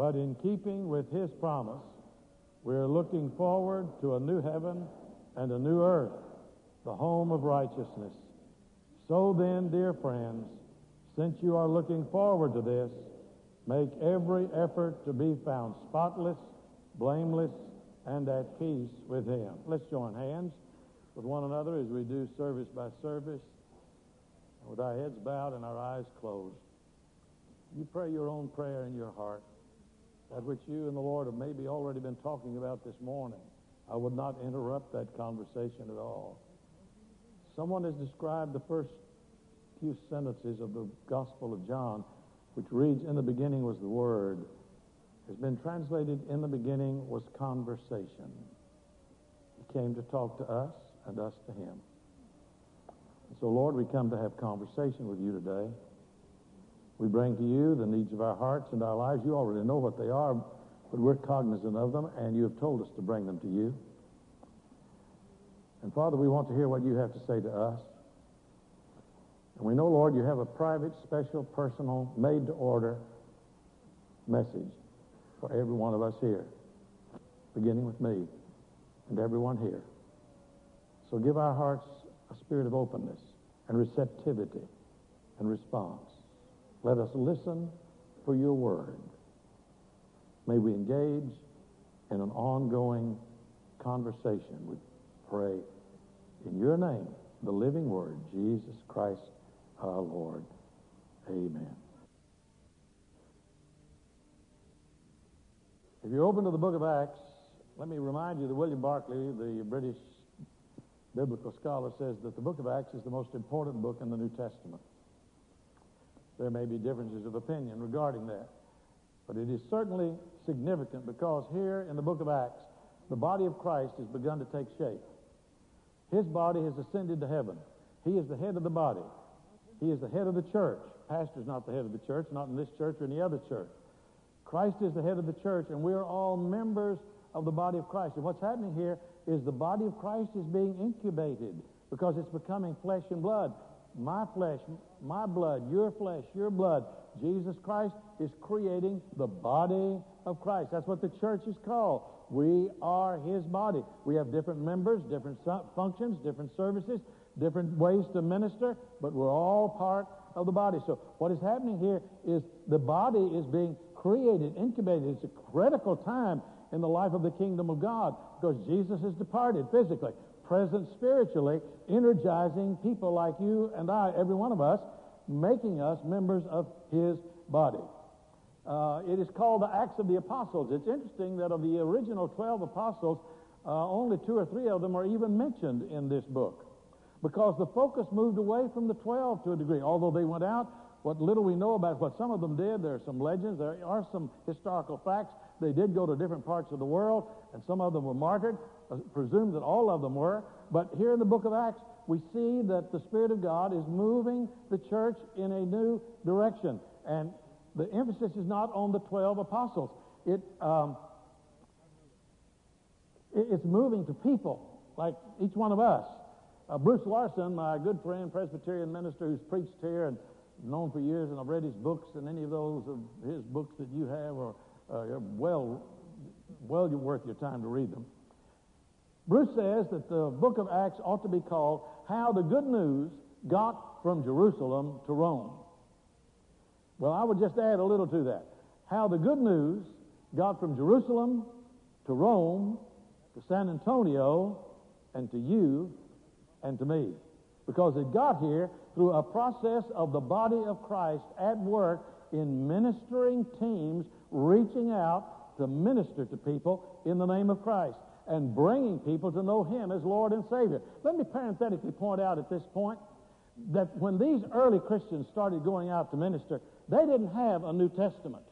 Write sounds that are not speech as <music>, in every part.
But in keeping with his promise, we are looking forward to a new heaven and a new earth, the home of righteousness. So then, dear friends, since you are looking forward to this, make every effort to be found spotless, blameless, and at peace with him. Let's join hands with one another as we do service by service, with our heads bowed and our eyes closed. You pray your own prayer in your heart, that which you and the Lord have maybe already been talking about this morning. I would not interrupt that conversation at all. Someone has described the first few sentences of the Gospel of John, which reads, In the beginning was the Word, has been translated, In the beginning was conversation. He came to talk to us and us to Him. And so, Lord, we come to have conversation with you today. We bring to you the needs of our hearts and our lives. You already know what they are, but we're cognizant of them, and you have told us to bring them to you. And Father, we want to hear what you have to say to us. And we know, Lord, you have a private, special, personal, made to order message for every one of us here, beginning with me and everyone here. So give our hearts a spirit of openness and receptivity and response. Let us listen for your word. May we engage in an ongoing conversation. We pray in your name, the living word, Jesus Christ our Lord. Amen. If you're open to the book of Acts, let me remind you that William Barclay, the British biblical scholar, says that the book of Acts is the most important book in the New Testament. There may be differences of opinion regarding that, but it is certainly significant because here in the book of Acts, the body of Christ has begun to take shape. His body has ascended to heaven. He is the head of the body. He is the head of the church. Pastor's not the head of the church, not in this church or any other church. Christ is the head of the church, and we are all members of the body of Christ. And what's happening here is the body of Christ is being incubated because it's becoming flesh and blood. My flesh, my blood, your flesh, your blood. Jesus Christ is creating the body of Christ. That's what the church is called. We are his body. We have different members, different functions, different services, different ways to minister, but we're all part of the body. So what is happening here is the body is being created, incubated. It's a critical time in the life of the kingdom of God because Jesus has departed physically, present spiritually, energizing people like you and I, every one of us, making us members of his body. Uh, it is called the Acts of the Apostles. It's interesting that of the original 12 apostles, uh, only two or three of them are even mentioned in this book because the focus moved away from the 12 to a degree. Although they went out, what little we know about what some of them did, there are some legends, there are some historical facts. They did go to different parts of the world, and some of them were martyred. I presume that all of them were. But here in the book of Acts, we see that the Spirit of God is moving the church in a new direction. And the emphasis is not on the 12 apostles. It, um, it's moving to people, like each one of us. Uh, Bruce Larson, my good friend, Presbyterian minister who's preached here and known for years, and I've read his books, and any of those of his books that you have uh, Uh, well, well you worth your time to read them. Bruce says that the book of Acts ought to be called How the Good News Got from Jerusalem to Rome. Well, I would just add a little to that. How the good news got from Jerusalem to Rome to San Antonio and to you and to me. Because it got here through a process of the body of Christ at work in ministering teams reaching out to minister to people in the name of Christ and bringing people to know Him as Lord and Savior. Let me parenthetically point out at this point that when these early Christians started going out to minister, they didn't have a New Testament.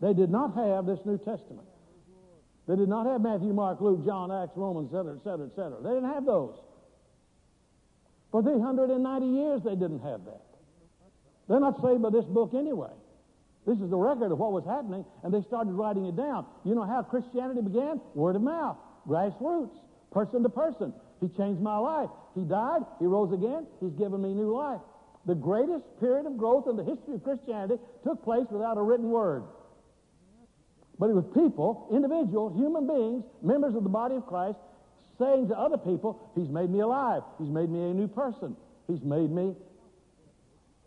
They did not have this New Testament. They did not have Matthew, Mark, Luke, John, Acts, Romans, etc., etc., etc. They didn't have those. For 390 years, they didn't have that. They're not saved by this book anyway. This is the record of what was happening, and they started writing it down. You know how Christianity began? Word of mouth, grassroots, person to person. He changed my life. He died. He rose again. He's given me new life. The greatest period of growth in the history of Christianity took place without a written word. But it was people, individual, human beings, members of the body of Christ, saying to other people, He's made me alive. He's made me a new person. He's made me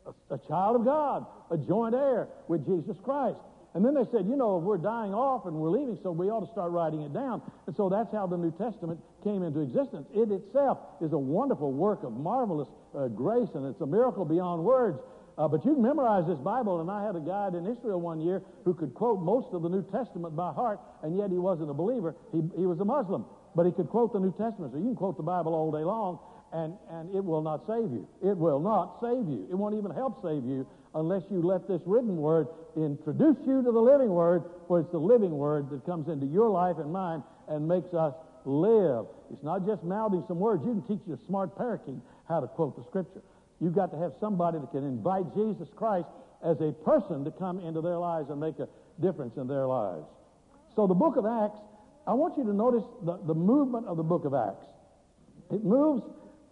a, a child of God, a joint heir with Jesus Christ. And then they said, you know, we're dying off and we're leaving, so we ought to start writing it down. And so that's how the New Testament came into existence. It itself is a wonderful work of marvelous uh, grace, and it's a miracle beyond words. Uh, but you can memorize this Bible, and I had a guide in Israel one year who could quote most of the New Testament by heart, and yet he wasn't a believer. He, he was a Muslim, but he could quote the New Testament. So you can quote the Bible all day long, and, and it will not save you. It will not save you. It won't even help save you unless you let this written word introduce you to the living word, for it's the living word that comes into your life and mine and makes us live. It's not just mouthing some words. You can teach your smart parakeet how to quote the scripture. You've got to have somebody that can invite Jesus Christ as a person to come into their lives and make a difference in their lives. So the book of Acts, I want you to notice the, the movement of the book of Acts. It moves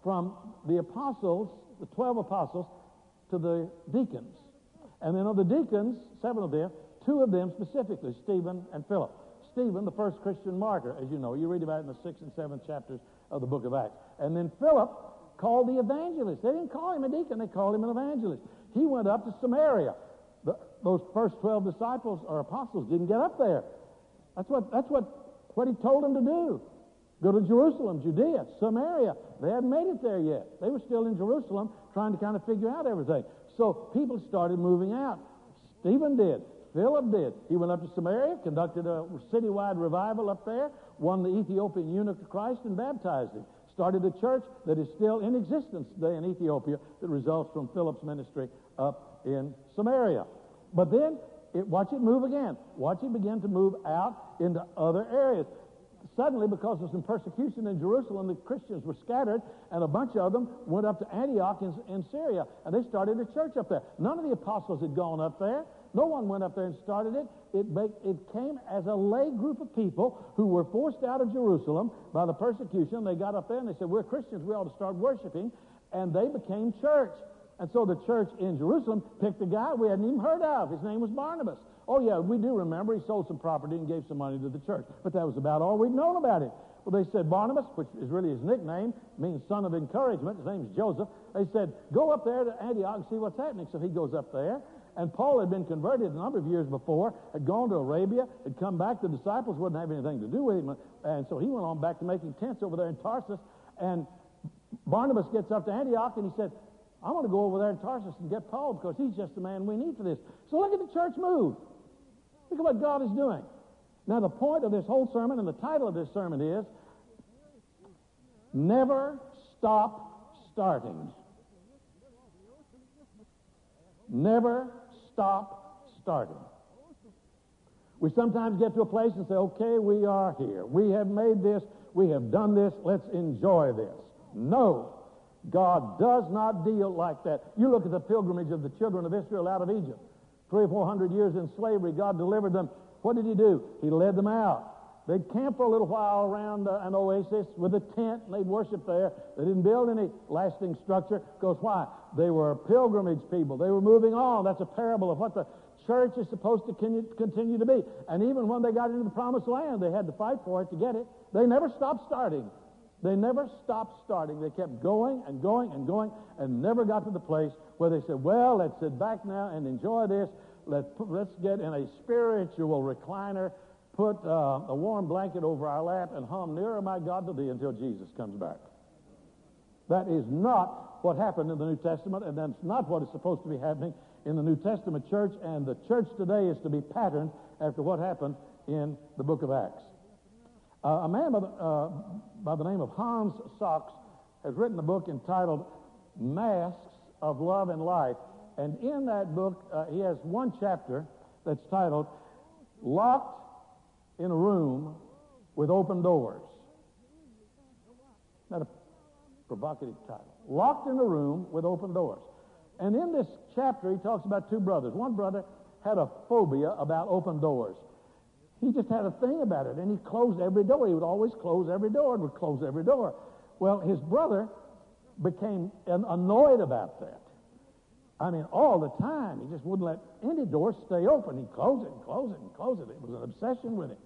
from the apostles, the 12 apostles, to the deacons. And then of the deacons, seven of them, two of them specifically, Stephen and Philip. Stephen, the first Christian martyr, as you know. You read about it in the sixth and seventh chapters of the book of Acts. And then Philip, called the evangelist. They didn't call him a deacon, they called him an evangelist. He went up to Samaria. The, those first 12 disciples or apostles didn't get up there. That's what, that's what, what he told them to do. Go to Jerusalem, Judea, Samaria. They hadn't made it there yet. They were still in Jerusalem trying to kind of figure out everything. So people started moving out. Stephen did. Philip did. He went up to Samaria, conducted a citywide revival up there, won the Ethiopian eunuch to Christ, and baptized him. Started a church that is still in existence today in Ethiopia that results from Philip's ministry up in Samaria. But then, it, watch it move again. Watch it begin to move out into other areas suddenly, because of some persecution in Jerusalem, the Christians were scattered, and a bunch of them went up to Antioch in, in Syria, and they started a church up there. None of the apostles had gone up there. No one went up there and started it. It, it came as a lay group of people who were forced out of Jerusalem by the persecution. They got up there and they said, We're Christians, we ought to start worshiping. And they became church. And so the church in Jerusalem picked a guy we hadn't even heard of. His name was Barnabas. Oh, yeah, we do remember he sold some property and gave some money to the church. But that was about all we'd known about him. Well, they said Barnabas, which is really his nickname, means son of encouragement. His name's Joseph. They said, go up there to Antioch and see what's happening. So he goes up there. And Paul had been converted a number of years before, had gone to Arabia, had come back. The disciples wouldn't have anything to do with him. And so he went on back to making tents over there in Tarsus. And Barnabas gets up to Antioch and he said, I want to go over there in Tarsus and get Paul because he's just the man we need for this. So look at the church move. Look at what God is doing. Now, the point of this whole sermon and the title of this sermon is Never Stop Starting. Never stop starting. We sometimes get to a place and say, okay, we are here. We have made this. We have done this. Let's enjoy this. No. God does not deal like that. You look at the pilgrimage of the children of Israel out of Egypt. Three or four hundred years in slavery, God delivered them. What did He do? He led them out. They'd camp for a little while around uh, an oasis with a tent, and they'd worship there. They didn't build any lasting structure because why? They were pilgrimage people. They were moving on. That's a parable of what the church is supposed to continue to be. And even when they got into the promised land, they had to fight for it to get it. They never stopped starting. They never stopped starting. They kept going and going and going and never got to the place where they said, well, let's sit back now and enjoy this. Let's, let's get in a spiritual recliner, put uh, a warm blanket over our lap, and hum nearer my God to thee until Jesus comes back. That is not what happened in the New Testament, and that's not what is supposed to be happening in the New Testament church, and the church today is to be patterned after what happened in the book of Acts. Uh, a man by the, uh, by the name of Hans Sachs has written a book entitled Masks of Love and Life. And in that book, uh, he has one chapter that's titled Locked in a Room with Open Doors. Not a provocative title. Locked in a room with open doors. And in this chapter, he talks about two brothers. One brother had a phobia about open doors. He just had a thing about it, and he closed every door. He would always close every door and would close every door. Well, his brother became annoyed about that. I mean, all the time. He just wouldn't let any door stay open. He'd close it and close it and close it. It was an obsession with him.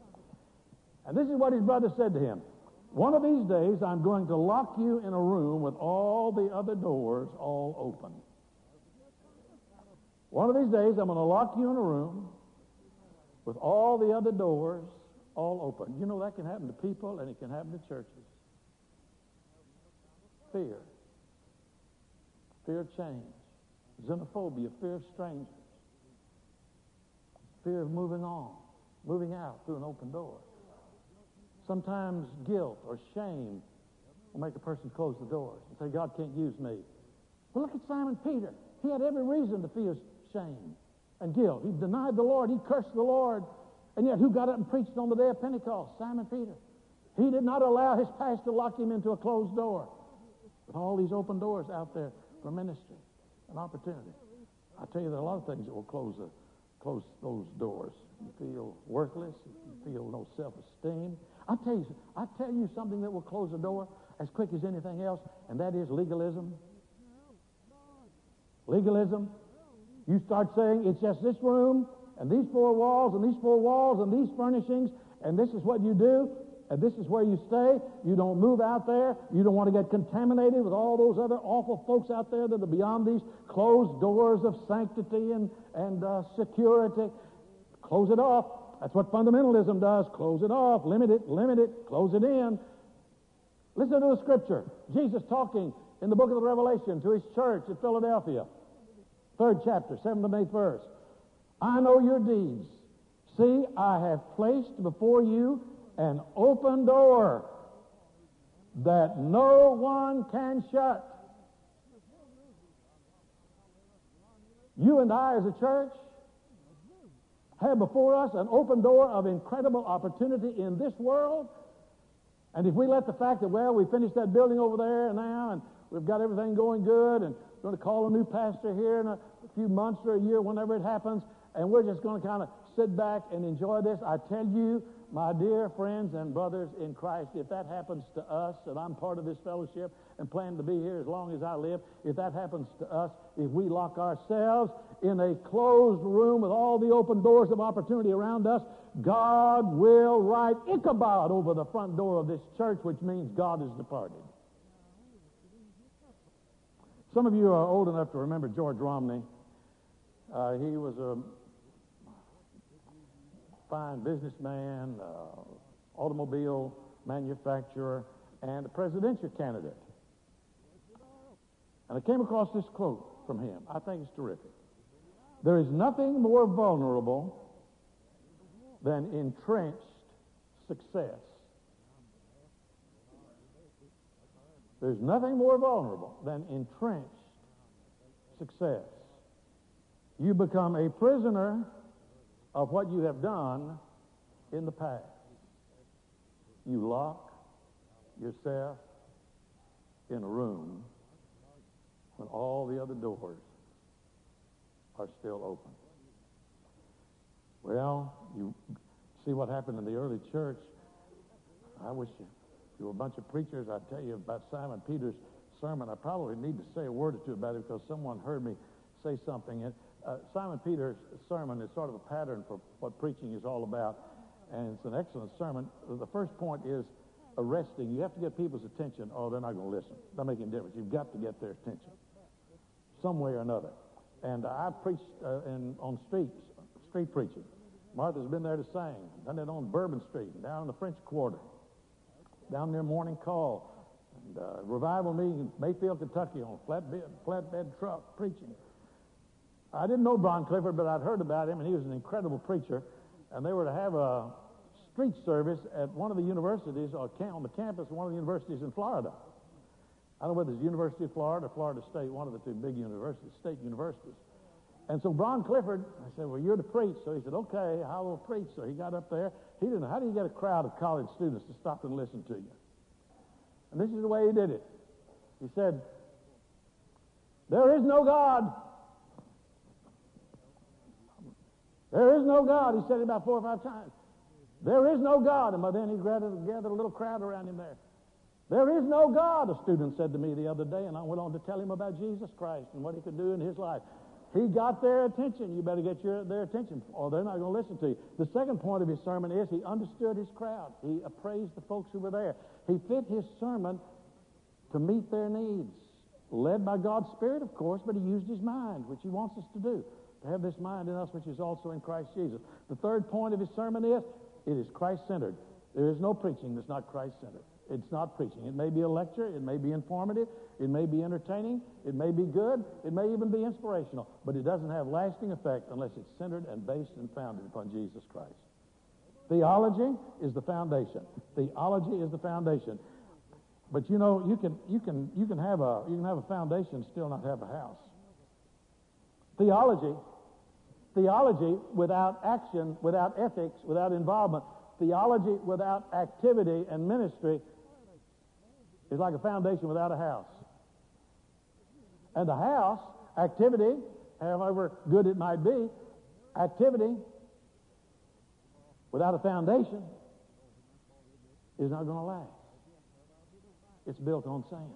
And this is what his brother said to him. One of these days, I'm going to lock you in a room with all the other doors all open. One of these days, I'm going to lock you in a room with all the other doors all open. You know, that can happen to people and it can happen to churches. Fear. Fear of change. Xenophobia, fear of strangers. Fear of moving on, moving out through an open door. Sometimes guilt or shame will make a person close the doors and say, God can't use me. Well, look at Simon Peter. He had every reason to feel shame and guilt. He denied the Lord. He cursed the Lord. And yet, who got up and preached on the day of Pentecost? Simon Peter. He did not allow his past to lock him into a closed door. With all these open doors out there for ministry an opportunity. I tell you, there are a lot of things that will close, the, close those doors. You feel worthless. You feel no self-esteem. I tell you, I tell you something that will close the door as quick as anything else, and that is legalism. Legalism. You start saying it's just this room and these four walls and these four walls and these furnishings, and this is what you do, and this is where you stay. You don't move out there. You don't want to get contaminated with all those other awful folks out there that are beyond these closed doors of sanctity and, and uh, security. Close it off. That's what fundamentalism does. Close it off, limit it, limit it, close it in. Listen to the scripture. Jesus talking in the book of the Revelation to his church at Philadelphia. Third chapter, seventh and eighth verse. I know your deeds. See, I have placed before you an open door that no one can shut. You and I, as a church, have before us an open door of incredible opportunity in this world. And if we let the fact that, well, we finished that building over there now and we've got everything going good and we're going to call a new pastor here in a few months or a year, whenever it happens, and we're just going to kind of sit back and enjoy this, I tell you, my dear friends and brothers in Christ, if that happens to us, and I'm part of this fellowship and plan to be here as long as I live, if that happens to us, if we lock ourselves in a closed room with all the open doors of opportunity around us, God will write Ichabod over the front door of this church, which means God is departed. Some of you are old enough to remember George Romney. Uh, he was a fine businessman, uh, automobile manufacturer, and a presidential candidate. And I came across this quote from him. I think it's terrific. There is nothing more vulnerable than entrenched success. There's nothing more vulnerable than entrenched success. You become a prisoner of what you have done in the past. You lock yourself in a room when all the other doors are still open. Well, you see what happened in the early church. I wish you, you were a bunch of preachers. I'd tell you about Simon Peter's sermon. I probably need to say a word or two about it because someone heard me say something. And uh, Simon Peter's sermon is sort of a pattern for what preaching is all about, and it's an excellent sermon. The first point is arresting. You have to get people's attention. Oh, they're not going to listen. Doesn't make any difference. You've got to get their attention some way or another. And I preached uh, in, on streets, street preaching. Martha's been there to sing. Done it on Bourbon Street, down in the French Quarter, down near Morning Call, and uh, revival meeting in Mayfield, Kentucky, on a flatbed, flatbed truck preaching. I didn't know Bron Clifford, but I'd heard about him, and he was an incredible preacher. And they were to have a street service at one of the universities, uh, or on the campus of one of the universities in Florida. I don't know whether it's University of Florida or Florida State, one of the two big universities, state universities. And so Bron Clifford, I said, well, you're to preach. So he said, okay, I will preach. So he got up there. He didn't know, how do you get a crowd of college students to stop and listen to you? And this is the way he did it. He said, there is no God. There is no God. He said it about four or five times. There is no God. And by then he gathered, gathered a little crowd around him there. There is no God, a student said to me the other day, and I went on to tell him about Jesus Christ and what he could do in his life. He got their attention. You better get your, their attention, or they're not going to listen to you. The second point of his sermon is he understood his crowd. He appraised the folks who were there. He fit his sermon to meet their needs. Led by God's Spirit, of course, but he used his mind, which he wants us to do, to have this mind in us, which is also in Christ Jesus. The third point of his sermon is it is Christ centered. There is no preaching that's not Christ centered. It's not preaching. It may be a lecture, it may be informative, it may be entertaining, it may be good, it may even be inspirational, but it doesn't have lasting effect unless it's centered and based and founded upon Jesus Christ. Theology is the foundation. Theology is the foundation. But you know, you can you can you can have a you can have a foundation and still not have a house. Theology, theology without action, without ethics, without involvement, theology without activity and ministry is like a foundation without a house. And the house, activity, however good it might be, activity without a foundation is not going to last. It's built on sand.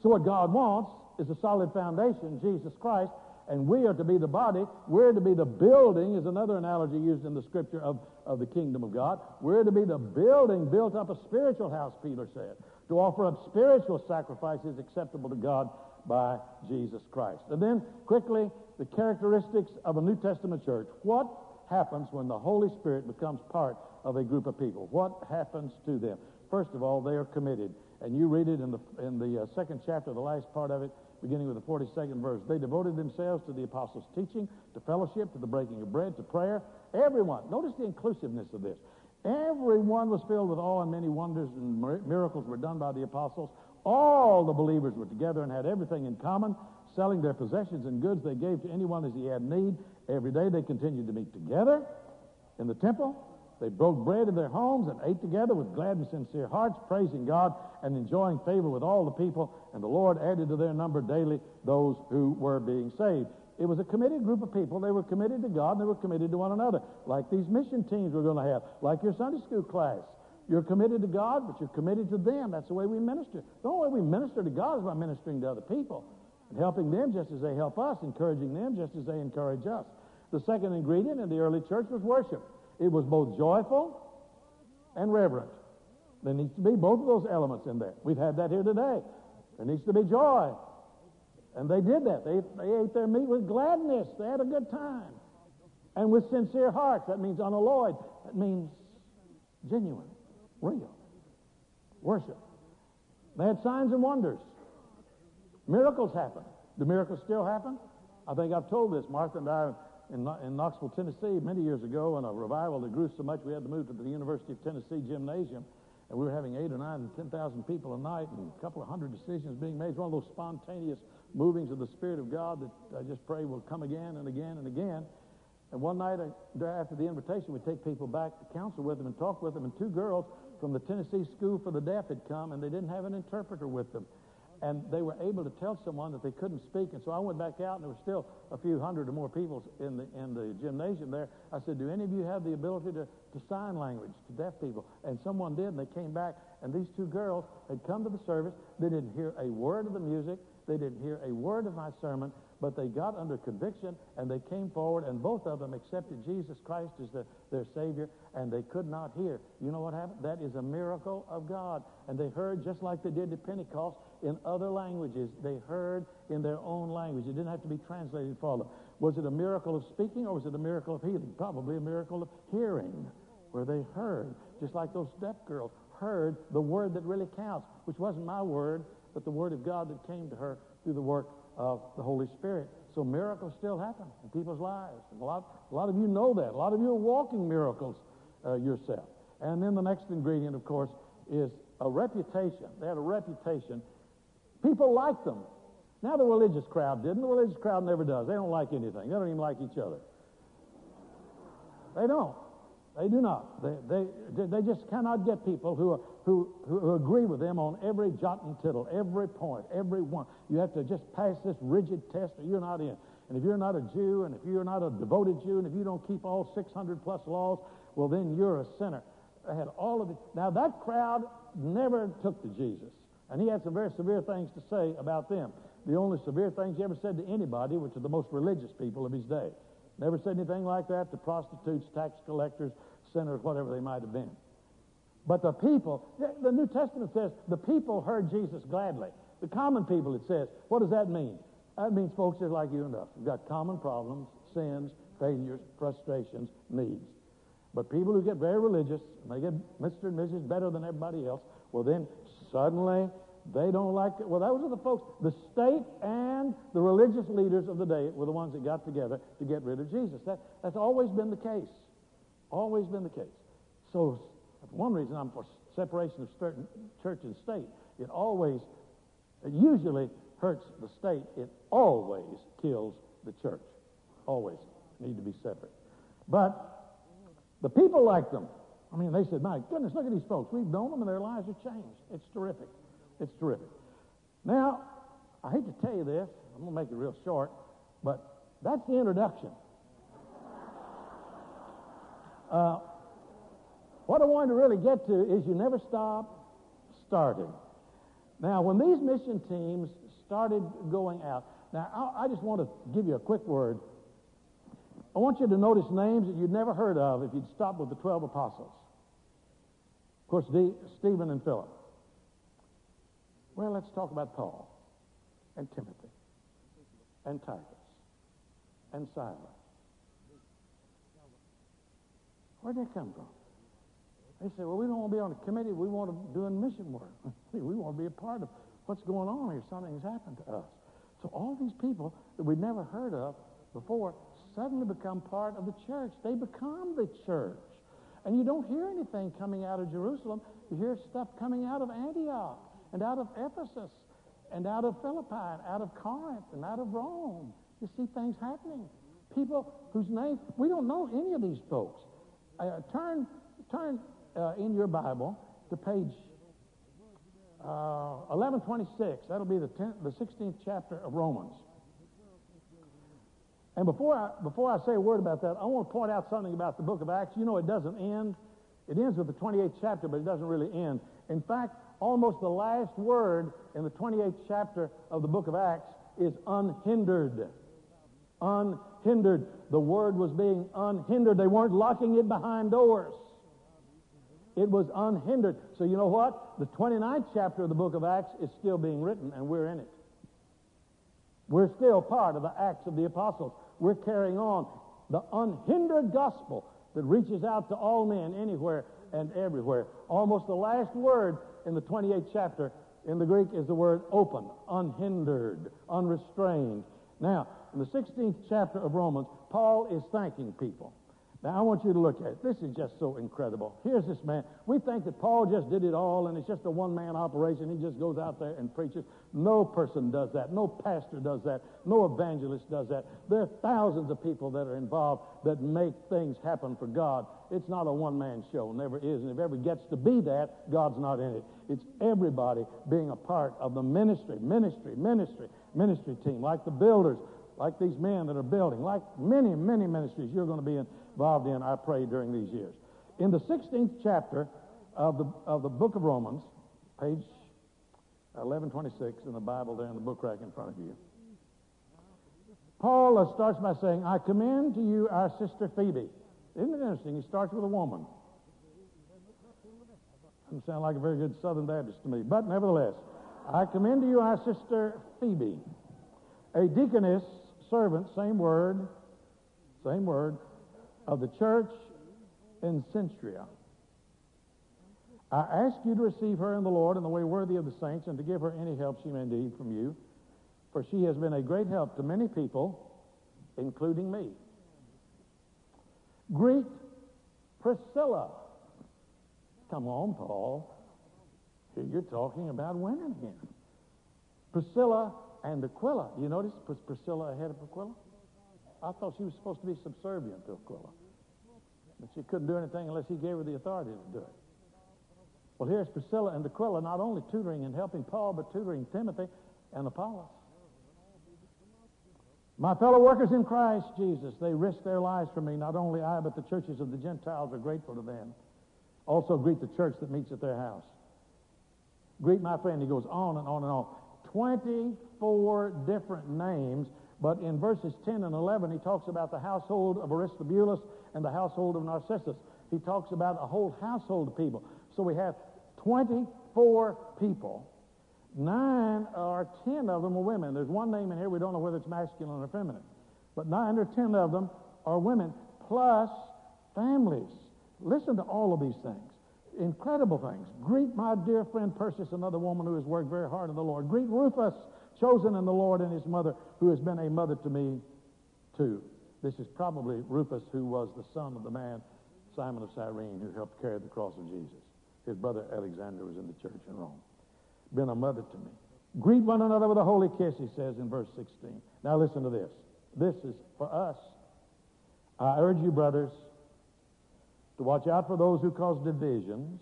So what God wants is a solid foundation, Jesus Christ, and we are to be the body. We're to be the building, is another analogy used in the scripture of, of the kingdom of God. We're to be the building built up a spiritual house, Peter said, to offer up spiritual sacrifices acceptable to God by Jesus Christ. And then, quickly, the characteristics of a New Testament church. What happens when the Holy Spirit becomes part of a group of people? What happens to them? First of all, they are committed. And you read it in the, in the uh, second chapter, the last part of it beginning with the 42nd verse. They devoted themselves to the apostles' teaching, to fellowship, to the breaking of bread, to prayer. Everyone, notice the inclusiveness of this. Everyone was filled with awe, and many wonders and miracles were done by the apostles. All the believers were together and had everything in common, selling their possessions and goods they gave to anyone as he had need. Every day they continued to meet together in the temple they broke bread in their homes and ate together with glad and sincere hearts, praising God and enjoying favor with all the people. And the Lord added to their number daily those who were being saved. It was a committed group of people. They were committed to God and they were committed to one another, like these mission teams we're going to have, like your Sunday school class. You're committed to God, but you're committed to them. That's the way we minister. The only way we minister to God is by ministering to other people and helping them just as they help us, encouraging them just as they encourage us. The second ingredient in the early church was worship. It was both joyful and reverent. There needs to be both of those elements in there. We've had that here today. There needs to be joy. And they did that. They, they ate their meat with gladness. They had a good time. And with sincere hearts. That means unalloyed. That means genuine, real. Worship. They had signs and wonders. Miracles happened. Do miracles still happen? I think I've told this. Martha and I in, in Knoxville, Tennessee, many years ago, in a revival that grew so much we had to move to the University of Tennessee gymnasium. And we were having eight or nine and 10,000 people a night and a couple of hundred decisions being made. It's one of those spontaneous movings of the Spirit of God that I just pray will come again and again and again. And one night uh, after the invitation, we take people back to counsel with them and talk with them. And two girls from the Tennessee School for the Deaf had come, and they didn't have an interpreter with them and they were able to tell someone that they couldn't speak. And so I went back out, and there were still a few hundred or more people in the in the gymnasium there. I said, "Do any of you have the ability to, to sign language to deaf people?" And someone did, and they came back, and these two girls had come to the service. They didn't hear a word of the music. They didn't hear a word of my sermon, but they got under conviction and they came forward, and both of them accepted Jesus Christ as the, their Savior, and they could not hear. You know what happened? That is a miracle of God. And they heard just like they did at Pentecost in other languages. They heard in their own language. It didn't have to be translated for them. Was it a miracle of speaking or was it a miracle of healing? Probably a miracle of hearing, where they heard, just like those deaf girls heard the word that really counts, which wasn't my word, but the word of God that came to her through the work of the Holy Spirit. So miracles still happen in people's lives. And a lot, a lot of you know that. A lot of you are walking miracles uh, yourself. And then the next ingredient, of course, is a reputation. They had a reputation People liked them. Now the religious crowd didn't. The religious crowd never does. They don't like anything. They don't even like each other. They don't. They do not. They, they, they just cannot get people who, are, who, who agree with them on every jot and tittle, every point, every one. You have to just pass this rigid test or you're not in. And if you're not a Jew, and if you're not a devoted Jew, and if you don't keep all 600 plus laws, well, then you're a sinner. They had all of it. Now, that crowd never took to Jesus. And he had some very severe things to say about them. the only severe things he ever said to anybody, which are the most religious people of his day. Never said anything like that to prostitutes, tax collectors, sinners, whatever they might have been. But the people, the New Testament says the people heard Jesus gladly. The common people, it says. What does that mean? That means folks just like you and us. We've got common problems, sins, failures, frustrations, needs. But people who get very religious, and they get Mr. and Mrs. better than everybody else, well, then suddenly they don't like it. Well, those are the folks, the state and the religious leaders of the day were the ones that got together to get rid of Jesus. That, that's always been the case. Always been the case. So one reason I'm for separation of certain church and state. It always, it usually hurts the state. It always kills the church. Always need to be separate. But the people like them. I mean, they said, my goodness, look at these folks. We've known them and their lives have changed. It's terrific. It's terrific. Now, I hate to tell you this. I'm going to make it real short, but that's the introduction. <laughs> Uh, what I wanted to really get to is you never stop starting. Now, when these mission teams started going out, now I, I just want to give you a quick word. I want you to notice names that you'd never heard of if you'd stopped with the 12 apostles. Of course, D, Stephen and Philip. Well, let's talk about Paul and Timothy and Titus and Silas. Where'd they come from? They say, well, we don't want to be on a committee. We want to do mission work. <laughs> we want to be a part of what's going on here. Something's happened to us. So all these people that we'd never heard of before suddenly become part of the church. They become the church. And you don't hear anything coming out of Jerusalem. You hear stuff coming out of Antioch and out of Ephesus and out of Philippi and out of Corinth and out of Rome. You see things happening. People whose names, we don't know any of these folks. Uh, turn turn uh, in your Bible to page uh, 1126. That'll be the, 10th, the 16th chapter of Romans. And before I, before I say a word about that, I want to point out something about the book of Acts. You know, it doesn't end. It ends with the 28th chapter, but it doesn't really end. In fact, almost the last word in the 28th chapter of the book of Acts is unhindered. Unhindered. The word was being unhindered. They weren't locking it behind doors. It was unhindered. So you know what? The 29th chapter of the book of Acts is still being written, and we're in it. We're still part of the Acts of the Apostles. We're carrying on the unhindered gospel that reaches out to all men anywhere and everywhere. Almost the last word in the 28th chapter in the Greek is the word open, unhindered, unrestrained. Now, in the 16th chapter of Romans, Paul is thanking people. Now, I want you to look at it. This is just so incredible. Here's this man. We think that Paul just did it all and it's just a one man operation. He just goes out there and preaches. No person does that. No pastor does that. No evangelist does that. There are thousands of people that are involved that make things happen for God. It's not a one man show, never is. And if ever gets to be that, God's not in it. It's everybody being a part of the ministry, ministry, ministry, ministry team, like the builders, like these men that are building, like many, many ministries you're going to be in involved in, I pray, during these years. In the 16th chapter of the, of the book of Romans, page 1126 in the Bible there in the book rack in front of you, Paul uh, starts by saying, I commend to you our sister Phoebe. Isn't it interesting? He starts with a woman. Doesn't sound like a very good Southern Baptist to me, but nevertheless, I commend to you our sister Phoebe, a deaconess, servant, same word, same word, of the church in Cenchrea. I ask you to receive her in the Lord in the way worthy of the saints and to give her any help she may need from you, for she has been a great help to many people, including me. Greet Priscilla. Come on, Paul. Here you're talking about women again. Priscilla and Aquila. You notice Priscilla ahead of Aquila? I thought she was supposed to be subservient to Aquila. But she couldn't do anything unless he gave her the authority to do it. Well, here's Priscilla and Aquila not only tutoring and helping Paul, but tutoring Timothy and Apollos. My fellow workers in Christ Jesus, they risk their lives for me. Not only I, but the churches of the Gentiles are grateful to them. Also greet the church that meets at their house. Greet my friend. He goes on and on and on. 24 different names, but in verses 10 and 11, he talks about the household of Aristobulus and the household of Narcissus. He talks about a whole household of people. So we have 24 people. Nine or ten of them are women. There's one name in here, we don't know whether it's masculine or feminine. But nine or ten of them are women, plus families. Listen to all of these things. Incredible things. Greet my dear friend Persis, another woman who has worked very hard in the Lord. Greet Rufus, chosen in the Lord, and his mother, who has been a mother to me too. This is probably Rufus, who was the son of the man, Simon of Cyrene, who helped carry the cross of Jesus. His brother Alexander was in the church in Rome. Been a mother to me. Greet one another with a holy kiss, he says in verse 16. Now listen to this. This is for us. I urge you, brothers, to watch out for those who cause divisions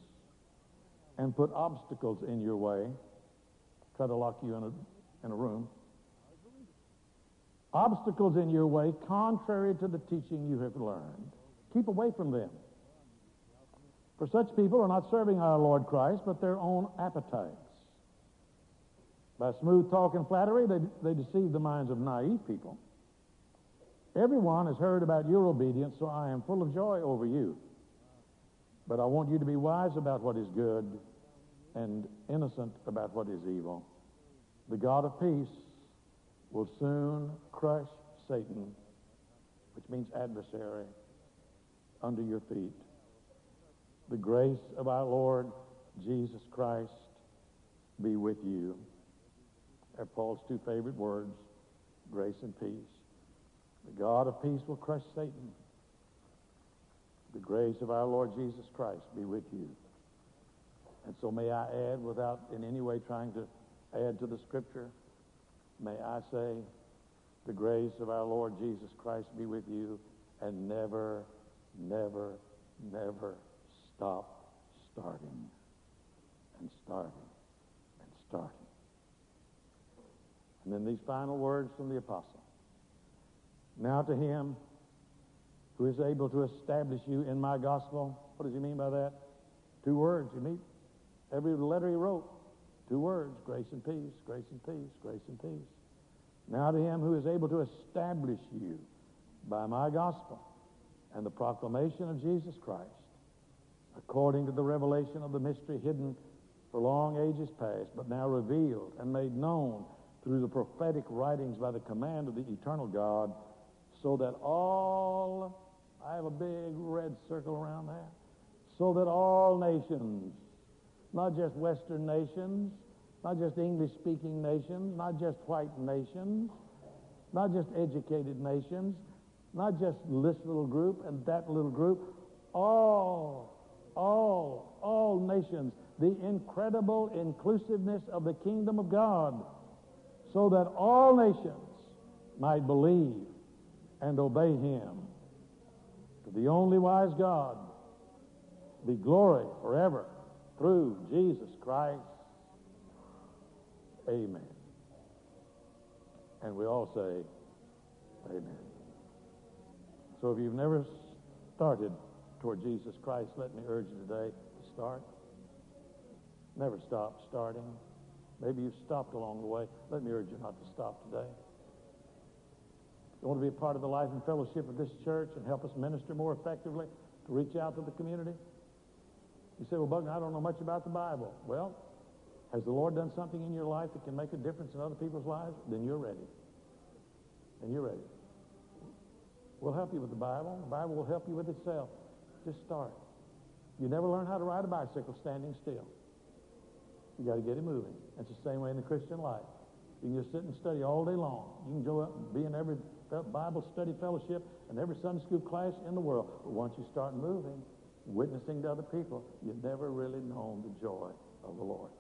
and put obstacles in your way, try to lock you in a, in a room. Obstacles in your way contrary to the teaching you have learned. Keep away from them. For such people are not serving our Lord Christ, but their own appetites. By smooth talk and flattery, they, they deceive the minds of naive people. Everyone has heard about your obedience, so I am full of joy over you. But I want you to be wise about what is good and innocent about what is evil. The God of peace will soon crush Satan, which means adversary, under your feet. The grace of our Lord Jesus Christ be with you. They're Paul's two favorite words, grace and peace. The God of peace will crush Satan the grace of our Lord Jesus Christ be with you. And so may I add, without in any way trying to add to the scripture, may I say, the grace of our Lord Jesus Christ be with you and never, never, never stop starting and starting and starting. And then these final words from the apostle. Now to him who is able to establish you in my gospel. What does he mean by that? Two words. You meet every letter he wrote. Two words, grace and peace, grace and peace, grace and peace. Now to him who is able to establish you by my gospel and the proclamation of Jesus Christ, according to the revelation of the mystery hidden for long ages past, but now revealed and made known through the prophetic writings by the command of the eternal God, so that all I have a big red circle around that. So that all nations, not just Western nations, not just English speaking nations, not just white nations, not just educated nations, not just this little group and that little group, all, all, all nations, the incredible inclusiveness of the kingdom of God, so that all nations might believe and obey him. To the only wise God be glory forever through Jesus Christ. Amen. And we all say, Amen. So if you've never started toward Jesus Christ, let me urge you today to start. Never stop starting. Maybe you've stopped along the way. Let me urge you not to stop today. You want to be a part of the life and fellowship of this church and help us minister more effectively to reach out to the community? You say, well, Buckner, I don't know much about the Bible. Well, has the Lord done something in your life that can make a difference in other people's lives? Then you're ready. Then you're ready. We'll help you with the Bible. The Bible will help you with itself. Just start. You never learn how to ride a bicycle standing still. You got to get it moving. It's the same way in the Christian life. You can just sit and study all day long. You can go up and be in every Bible study fellowship and every Sunday school class in the world. But once you start moving, witnessing to other people, you've never really known the joy of the Lord.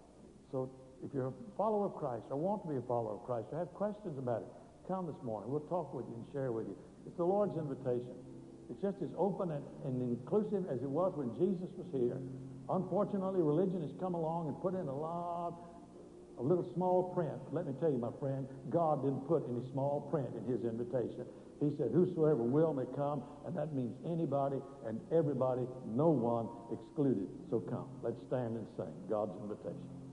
So if you're a follower of Christ or want to be a follower of Christ or have questions about it, come this morning. We'll talk with you and share with you. It's the Lord's invitation. It's just as open and, and inclusive as it was when Jesus was here. Unfortunately, religion has come along and put in a lot a little small print. Let me tell you, my friend, God didn't put any small print in his invitation. He said, Whosoever will may come, and that means anybody and everybody, no one excluded. So come. Let's stand and sing God's invitation.